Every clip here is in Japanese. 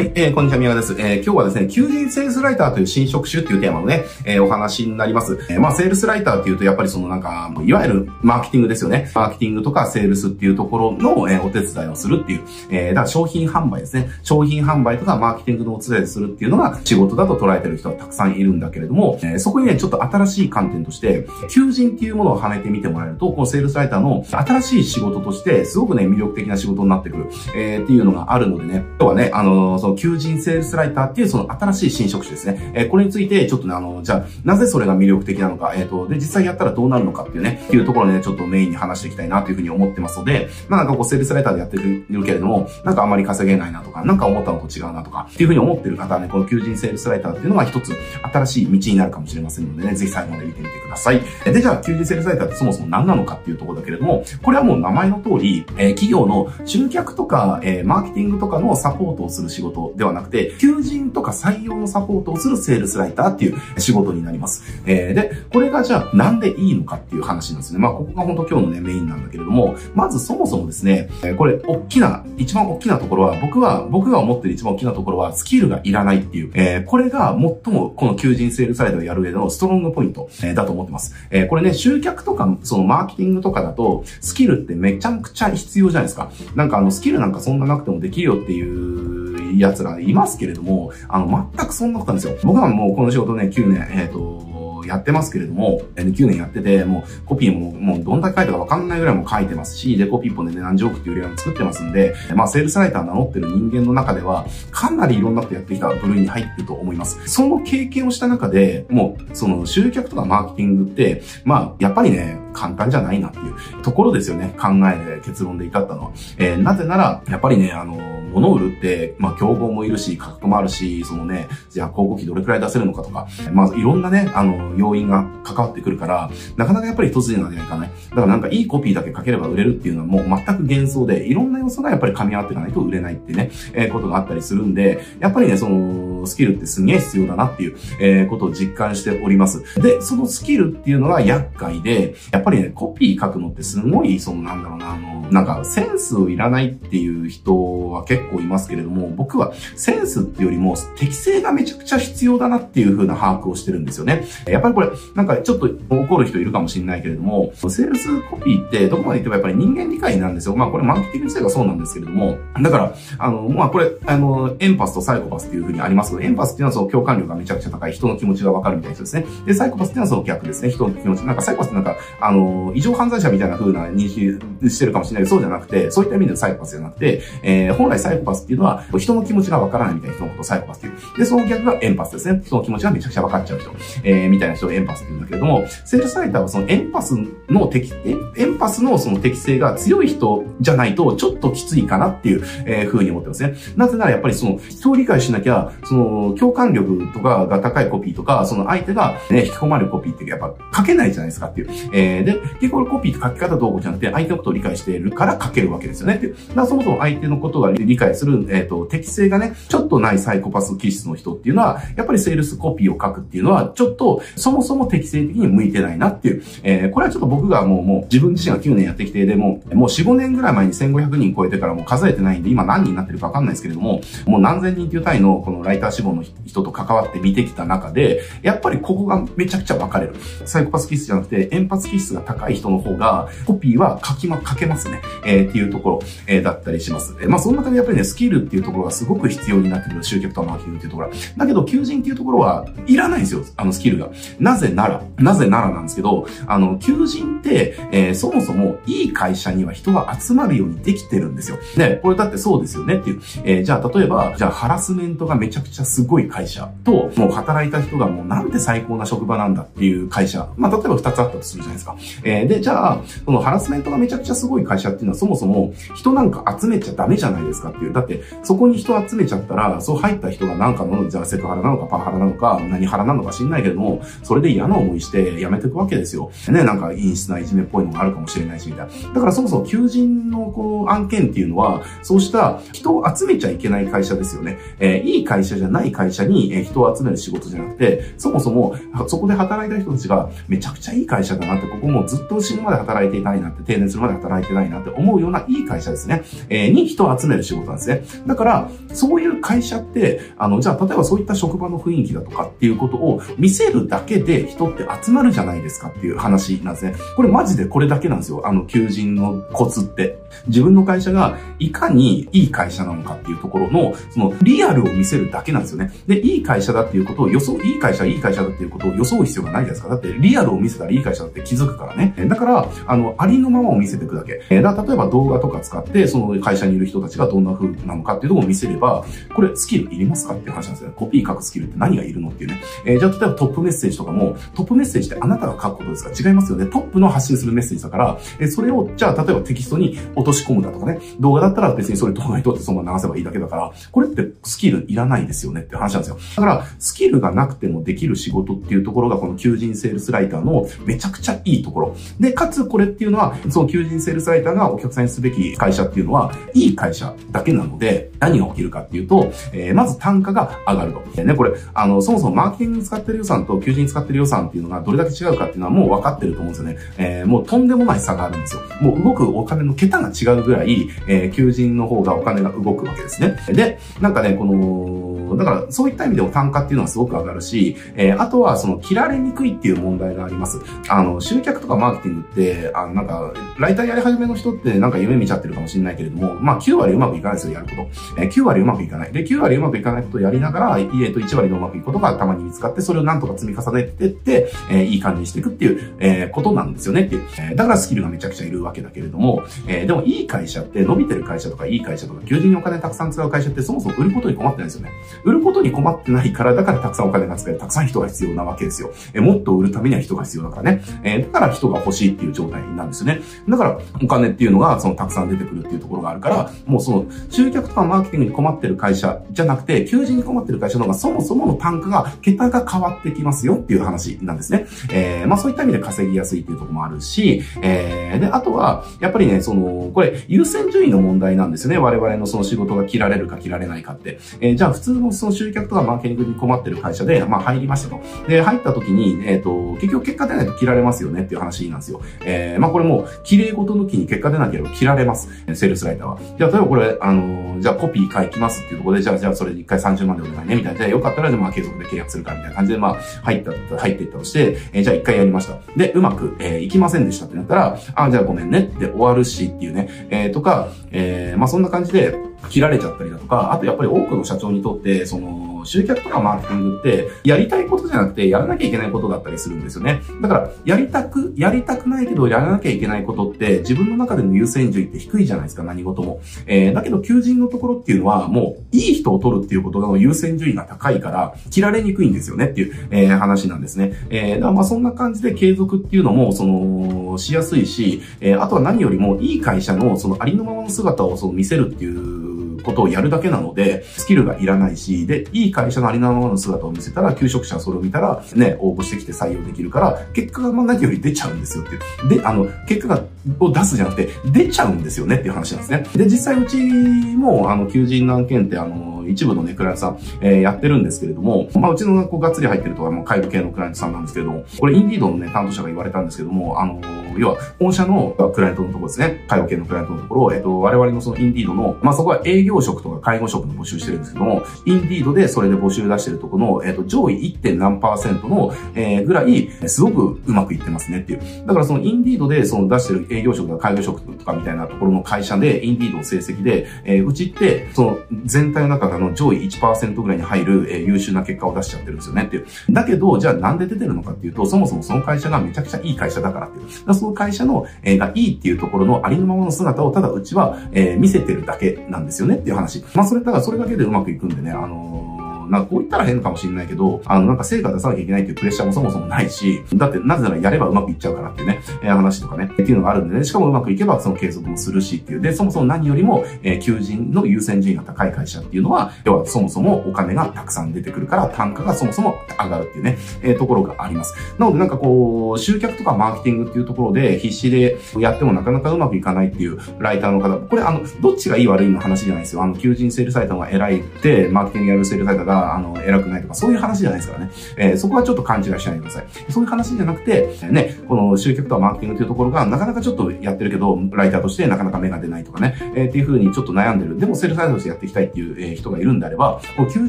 はい、えー、こんにちは、宮川です。えー、今日はですね、求人セールスライターという新職種っていうテーマのね、えー、お話になります。えー、まあ、セールスライターっていうと、やっぱりそのなんか、いわゆるマーケティングですよね。マーケティングとかセールスっていうところの、えー、お手伝いをするっていう、えー、だから商品販売ですね。商品販売とかマーケティングのお手伝いするっていうのが仕事だと捉えてる人はたくさんいるんだけれども、えー、そこにね、ちょっと新しい観点として、求人っていうものをはめてみてもらえると、このセールスライターの新しい仕事として、すごくね、魅力的な仕事になってくる、えー、っていうのがあるのでね、今日はね、あのー、の求人セールスライターっていうその新しい新職種ですね。えー、これについてちょっとね、あの、じゃあ、なぜそれが魅力的なのか、えっ、ー、と、で、実際やったらどうなるのかっていうね、っていうところでね、ちょっとメインに話していきたいなというふうに思ってますので、まあなんかこう、セールスライターでやってるけれども、なんかあまり稼げないなとか、なんか思ったのと違うなとか、っていうふうに思ってる方はね、この求人セールスライターっていうのが一つ新しい道になるかもしれませんのでね、ぜひ最後まで見てみてください。で、じゃあ、求人セールスライターってそもそも何なのかっていうところだけれども、これはもう名前の通り、えー、企業の集客とか、えー、マーケティングとかのサポートをする仕事ではなくて、求人とか採用のサポートをするセールスライターっていう仕事になります。えー、で、これがじゃあなんでいいのかっていう話なんですね。まあ、ここが本当今日のね、メインなんだけれども、まずそもそもですね、これ、大きな、一番大きなところは、僕は、僕が思ってる一番大きなところは、スキルがいらないっていう、えー、これが最もこの求人セールスライターをやる上でのストロングポイント、えー、だと思ってます。えー、これね、集客とか、そのマーケティングとかだと、スキルってめちゃくちゃ必要じゃないですか。なんかあの、スキルなんかそんななくてもできるよっていう奴らいますけれども、あの、全くそんなことなんですよ。僕はもうこの仕事ね、9年、えっ、ー、と、やってますけれども、9年やってて、もうコピーももうどんだけ書いたかわかんないぐらいも書いてますし、で、コピー本でね、何十億っていう売り上げも作ってますんで、まあ、セールスライター名乗ってる人間の中では、かなりいろんなことやってきた部類に入ってると思います。その経験をした中で、もう、その集客とかマーケティングって、まあ、やっぱりね、簡単じゃないなっていうところですよね。考えで結論で至ったのは。えー、なぜなら、やっぱりね、あの物売るって、まあ、競合もいるし、価格もあるし、そのね、じゃあ広告費どれくらい出せるのかとか、まあ、いろんなね、あの、要因が関わってくるから、なかなかやっぱり一筋縄ではいかない。だからなんかいいコピーだけ書ければ売れるっていうのはもう全く幻想で、いろんな要素がやっぱり噛み合っていかないと売れないってね、えー、ことがあったりするんで、やっぱりね、その、スキルってすげえ必要だなっていう、えー、ことを実感しております。で、そのスキルっていうのが厄介で、やっぱりね、コピー書くのってすごい、そのなんだろうな、あの、なんかセンスをいらないっていう人は結構いますけれども、僕はセンスっていうよりも適性がめちゃくちゃ必要だなっていう風な把握をしてるんですよね。やっぱりこれ、なんかちょっと怒る人いるかもしれないけれども、セールスコピーってどこまで言ってもやっぱり人間理解なんですよ。まあこれマーケティング自体がそうなんですけれども、だから、あの、まあこれ、あの、エンパスとサイコパスっていう風にありますけど、エンパスっていうのはその共感力がめちゃくちゃ高い人の気持ちがわかるみたいな人ですね。で、サイコパスっていうのはその逆ですね。人の気持ち。なんかサイコパスってなんか、あの、異常犯罪者みたいな風な認識してるかもしれないけど、そうじゃなくて、そういった意味でサイコパスじゃなくて、えー、本来サイコパスっていうのは、人の気持ちがわからないみたいな人のことをサイコパスっていう。で、その逆がエンパスですね。人の気持ちがめちゃくちゃわかっちゃう人、えー、みたいな人をエンパスって言うんだけれども、セールスライターはそのエンパスの適、エンパスのその適性が強い人じゃないと、ちょっときついかなっていう、えー、風に思ってますね。なぜならやっぱりその、人を理解しなきゃ、その、共感力とかが高いコピーとか、その相手がね、引き込まれるコピーってやっぱ書けないじゃないですかっていう。えー、で、結構コピーって書き方どうこうじゃなくて、相手のことを理解しているから書けるわけですよね。で、だからそもそも相手のことが理解する、えっ、ー、と、適性がね、ちょっとないサイコパス気質の人っていうのは、やっぱりセールスコピーを書くっていうのは、ちょっと、そもそも適正的に向いてないなっていう。えー、これはちょっと僕がもう、もう自分自身が9年やってきて、でも、もう4、5年ぐらい前に1500人超えてからもう数えてないんで、今何人になってるかわかんないですけれども、もう何千人っていう単位のこのライター志望の人と関わって見てきた中で、やっぱりここがめちゃくちゃ分かれる。サイコパス気質じゃなくて、エンパス気質が高い人の方が、コピーは書きま、書けますね。えー、っていうところ、えー、だったりします。えー、まあその中でやっぱりね、スキルっていうところがすごく必要になってくる集客とマーケティングっていうところだけど、求人っていうところはいらないんですよ。あのスキルが。なぜなら、なぜならなんですけど、あの、求人って、えー、そもそもいい会社には人が集まるようにできてるんですよ。ね、これだってそうですよねっていう。えー、じゃあ例えば、じゃあハラスメントがめちゃくちゃすごい会社と、もう働いた人がもうなんて最高な職場なんだっていう会社。まあ例えば二つあったとするじゃないですか。えー、で、じゃあ、そのハラスメントがめちゃくちゃすごい会社っていうのはそもそも人なんか集めちゃダメじゃないですかっていう。だって、そこに人集めちゃったら、そう入った人がなんかの、じゃあセクハラなのかパワハラなのか何ハラなのか知んないけども、それで嫌な思いして辞めていくわけですよ。ね、なんか陰湿ないじめっぽいのがあるかもしれないし、みたいな。だからそもそも求人のこの案件っていうのは、そうした人を集めちゃいけない会社ですよね。えー、いい会社じゃない会社に人を集める仕事じゃなくて、そもそもそこで働いた人たちがめちゃくちゃいい会社だなって、ここもずっと死ぬまで働いていたいなって、定年するまで働いてないなって思うようないい会社ですね。えー、に人を集める仕事なんですね。だから、そういう会社って、あの、じゃあ、例えばそういった職場の雰囲気だとかっていうことを見せるだけで人って集まるじゃないですかっていう話なんですね。これマジでこれだけなんですよ。あの、求人のコツって。自分の会社がいかにいい会社なのかっていうところの、そのリアルを見せるだけなんですですよね。で、いい会社だっていうことを予想、いい会社、いい会社だっていうことを予想必要がないですか。だってリアルを見せたらいい会社だって気づくからね。だから、あの、ありのままを見せていくだけ。えだ例えば動画とか使って、その会社にいる人たちがどんな風なのかっていうところを見せれば、これスキルいりますかっていう話なんですよ。コピー書くスキルって何がいるのっていうね。えー、じゃあ例えばトップメッセージとかも、トップメッセージってあなたが書くことですか？違いますよね。トップの発信するメッセージだから、えー、それを、じゃあ例えばテキストに落とし込むだとかね。動画だったら別にそれ動画にとってそのまま流せばいいだけだから、これってスキルいらないですですよねって話なんですよ。だから、スキルがなくてもできる仕事っていうところがこの求人セールスライターのめちゃくちゃいいところ。で、かつこれっていうのは、その求人セールスライターがお客さんにすべき会社っていうのは、いい会社だけなので、何が起きるかっていうと、えー、まず単価が上がると。でね、これ、あの、そもそもマーケティング使ってる予算と求人使ってる予算っていうのがどれだけ違うかっていうのはもう分かってると思うんですよね。えー、もうとんでもない差があるんですよ。もう動くお金の桁が違うぐらい、えー、求人の方がお金が動くわけですね。で、なんかね、この、だからそういった意味でも単価っていうのはすごく上がるし、えー、あとはその切られにくいっていう問題があります。あの、集客とかマーケティングって、あの、なんか、ライターやり始めの人ってなんか夢見ちゃってるかもしれないけれども、まあ9割うまくいかないですよ、やること。えー、9割うまくいかない。で、9割うまくいかないことをやりながら、家と1割でうまくいくことがたまに見つかって、それをなんとか積み重ねてって、えー、いい感じにしていくっていう、えー、ことなんですよねっていう。えー、だからスキルがめちゃくちゃいるわけだけれども、えー、でもいい会社って伸びてる会社とかいい会社とか、求人にお金たくさん使う会社ってそもそも売ることに困ってないんですよね。売ることに困ってないから、だからたくさんお金が使える、たくさん人が必要なわけですよ。え、もっと売るためには人が必要だからね。えー、だから人が欲しいっていう状態なんですよね。だからお金っていうのがそのたくさん出てくるっていうところがあるから、もうその集客とかマーケティングに困ってる会社じゃなくて、求人に困ってる会社の方がそもそもの単価が、桁が変わってきますよっていう話なんですね。えー、まあそういった意味で稼ぎやすいっていうところもあるし、えー、で、あとは、やっぱりね、その、これ、優先順位の問題なんですよね。我々のその仕事が切られるか切られないかって。えー、じゃあ普通のその集客とかマーケティングに困ってる会社で、まあ入りましたと。で、入った時に、えっ、ー、と、結局結果出ないと切られますよねっていう話なんですよ。えー、まあこれも、綺麗事抜きに結果出なければ切られます。セールスライターは。じゃあ例えばこれ、あの、じゃあコピー書きますっていうところで、じゃあ、じゃあそれで一回30万でお願いね、みたいな。じゃあよかったら、まあ継続で契約するか、みたいな感じで、まあ、入った、入っていったとして、えー、じゃあ一回やりました。で、うまく、えー、いきませんでしたってなったら、あ、じゃあごめんねって終わるしっていうね、えー、とか、えー、まあそんな感じで、切られちゃったりだとか、あとやっぱり多くの社長にとって、その、集客とかマーケティングって、やりたいことじゃなくて、やらなきゃいけないことだったりするんですよね。だから、やりたく、やりたくないけど、やらなきゃいけないことって、自分の中での優先順位って低いじゃないですか、何事も。えー、だけど、求人のところっていうのは、もう、いい人を取るっていうことの優先順位が高いから、切られにくいんですよねっていう、えー、話なんですね。えー、だからまあそんな感じで継続っていうのも、その、しやすいし、えー、あとは何よりも、いい会社の、そのありのままの姿をその見せるっていうことをやるだけなので、スキルがいらないし、で、いい会社のありのままの姿を見せたら、求職者はそれを見たら、ね、応募してきて採用できるから、結果がまあ何より出ちゃうんですよっていう。で、あの、結果が、を出すじゃなくて、出ちゃうんですよねっていう話なんですね。で、実際うちも、あの、求人の案件って、あの、一部のね、クライアントさん、えー、やってるんですけれども、まあ、うちの学校がっつり入ってるとは、もう介護系のクライアントさんなんですけれども、これインディードのね、担当者が言われたんですけども、あの、要は、本社のクライアントのところですね、介護系のクライアントのところ、えっ、と、我々のそのインディードの、まあ、そこは営業職とか介護職の募集してるんですけども、インディードでそれで募集出してるところの、えっ、と、上位 1. 何パーセントの、えー、ぐらい、すごくうまくいってますねっていう。だからそのインディードでその出してる営業職とか介護職とかみたいなところの会社で、インディードの成績で、えー、うちって、その全体の中の上位1%ぐらいに入る、えー、優秀な結果を出しちゃってるんですよねっていう。だけど、じゃあなんで出てるのかっていうと、そもそもその会社がめちゃくちゃいい会社だからっていう。その会社の、えー、がいいっていうところのありのままの姿をただうちは、えー、見せてるだけなんですよねっていう話。まあそれ、だからそれだけでうまくいくんでね、あのーなんかこう言ったら変かもしれないけど、あの、なんか成果出さなきゃいけないっていうプレッシャーもそもそもないし、だってなぜならやればうまくいっちゃうからっていうね、えー、話とかね、っていうのがあるんでね、しかもうまくいけばその継続もするしっていう。で、そもそも何よりも、えー、求人の優先順位が高い会社っていうのは、要はそもそもお金がたくさん出てくるから単価がそもそも上がるっていうね、えー、ところがあります。なのでなんかこう、集客とかマーケティングっていうところで必死でやってもなかなかうまくいかないっていうライターの方、これあの、どっちがいい悪いの話じゃないですよ。あの、求人セールサイトが偉いって、マーケティングやるセールサイトがあの、偉くないとか、そういう話じゃないですからね。えー、そこはちょっと勘違いしないでください。そういう話じゃなくて、ね、この集客とはマーケティングというところが、なかなかちょっとやってるけど、ライターとしてなかなか芽が出ないとかね、えー、っていう風にちょっと悩んでる。でも、セールスライターとしてやっていきたいっていう、えー、人がいるんであれば、こう求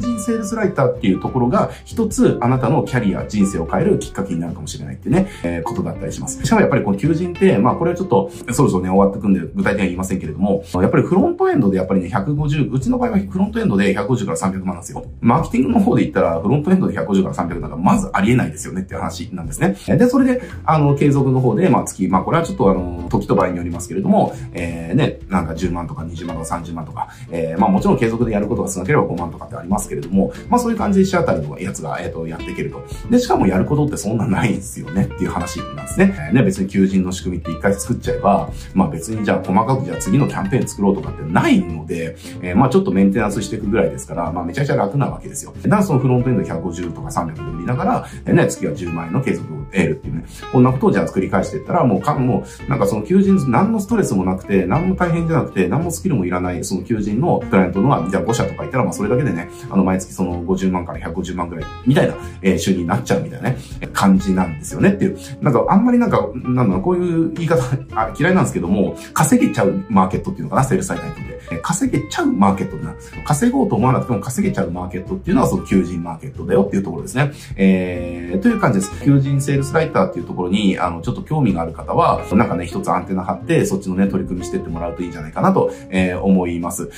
人セールスライターっていうところが、一つ、あなたのキャリア、人生を変えるきっかけになるかもしれないってね、えー、ことだったりします。しかもやっぱりこの求人って、まあ、これはちょっと、そろそろね、終わってくんで、具体的には言いませんけれども、やっぱりフロントエンドでやっぱりね、150、うちの場合はフロントエンドで150から300万なんですよ。マーケティングの方で言ったら、フロントエンドで150から300なんかまずありえないですよねっていう話なんですね。で、それで、あの、継続の方で、まあ月、まあこれはちょっとあの、時と場合によりますけれども、えー、ね、なんか10万とか20万とか30万とか、えー、まあもちろん継続でやることが少なければ5万とかってありますけれども、まあそういう感じで1あたりのやつが、えっ、ー、と、やっていけると。で、しかもやることってそんなないんですよねっていう話なんですね。えー、ね、別に求人の仕組みって一回作っちゃえば、まあ別にじゃあ細かくじゃあ次のキャンペーン作ろうとかってないので、えー、まあちょっとメンテナンスしていくぐらいですから、まあめちゃくちゃ楽なわけですよ。だからそのフロントエンド150とか300で売りながら、ね、月は10万円の継続を得るっていうね。こんなことをじゃあ繰り返していったら、もうか、もう、なんかその求人、何のストレスもなくて、何も大変じゃなくて、何もスキルもいらない、その求人のクライアントのは、じゃあ5社とかいたら、まあそれだけでね、あの、毎月その50万から150万ぐらい、みたいな、えー、収入になっちゃうみたいなね、感じなんですよねっていう。なんかあんまりなんか、なんだろう、こういう言い方あ、嫌いなんですけども、稼げちゃうマーケットっていうのかな、セールスサイトにとって。稼げちゃうマーケットなんです稼ごうと思わなくても稼げちゃうマーケットっていうのは、その求人マーケットだよっていうところですね。えー、という感じです。求人セールスライターっていうところに、あの、ちょっと興味がある方は、なんかね、一つアンテナ張って、そっちのね、取り組みしてってもらうといいんじゃないかなと、えー、思います。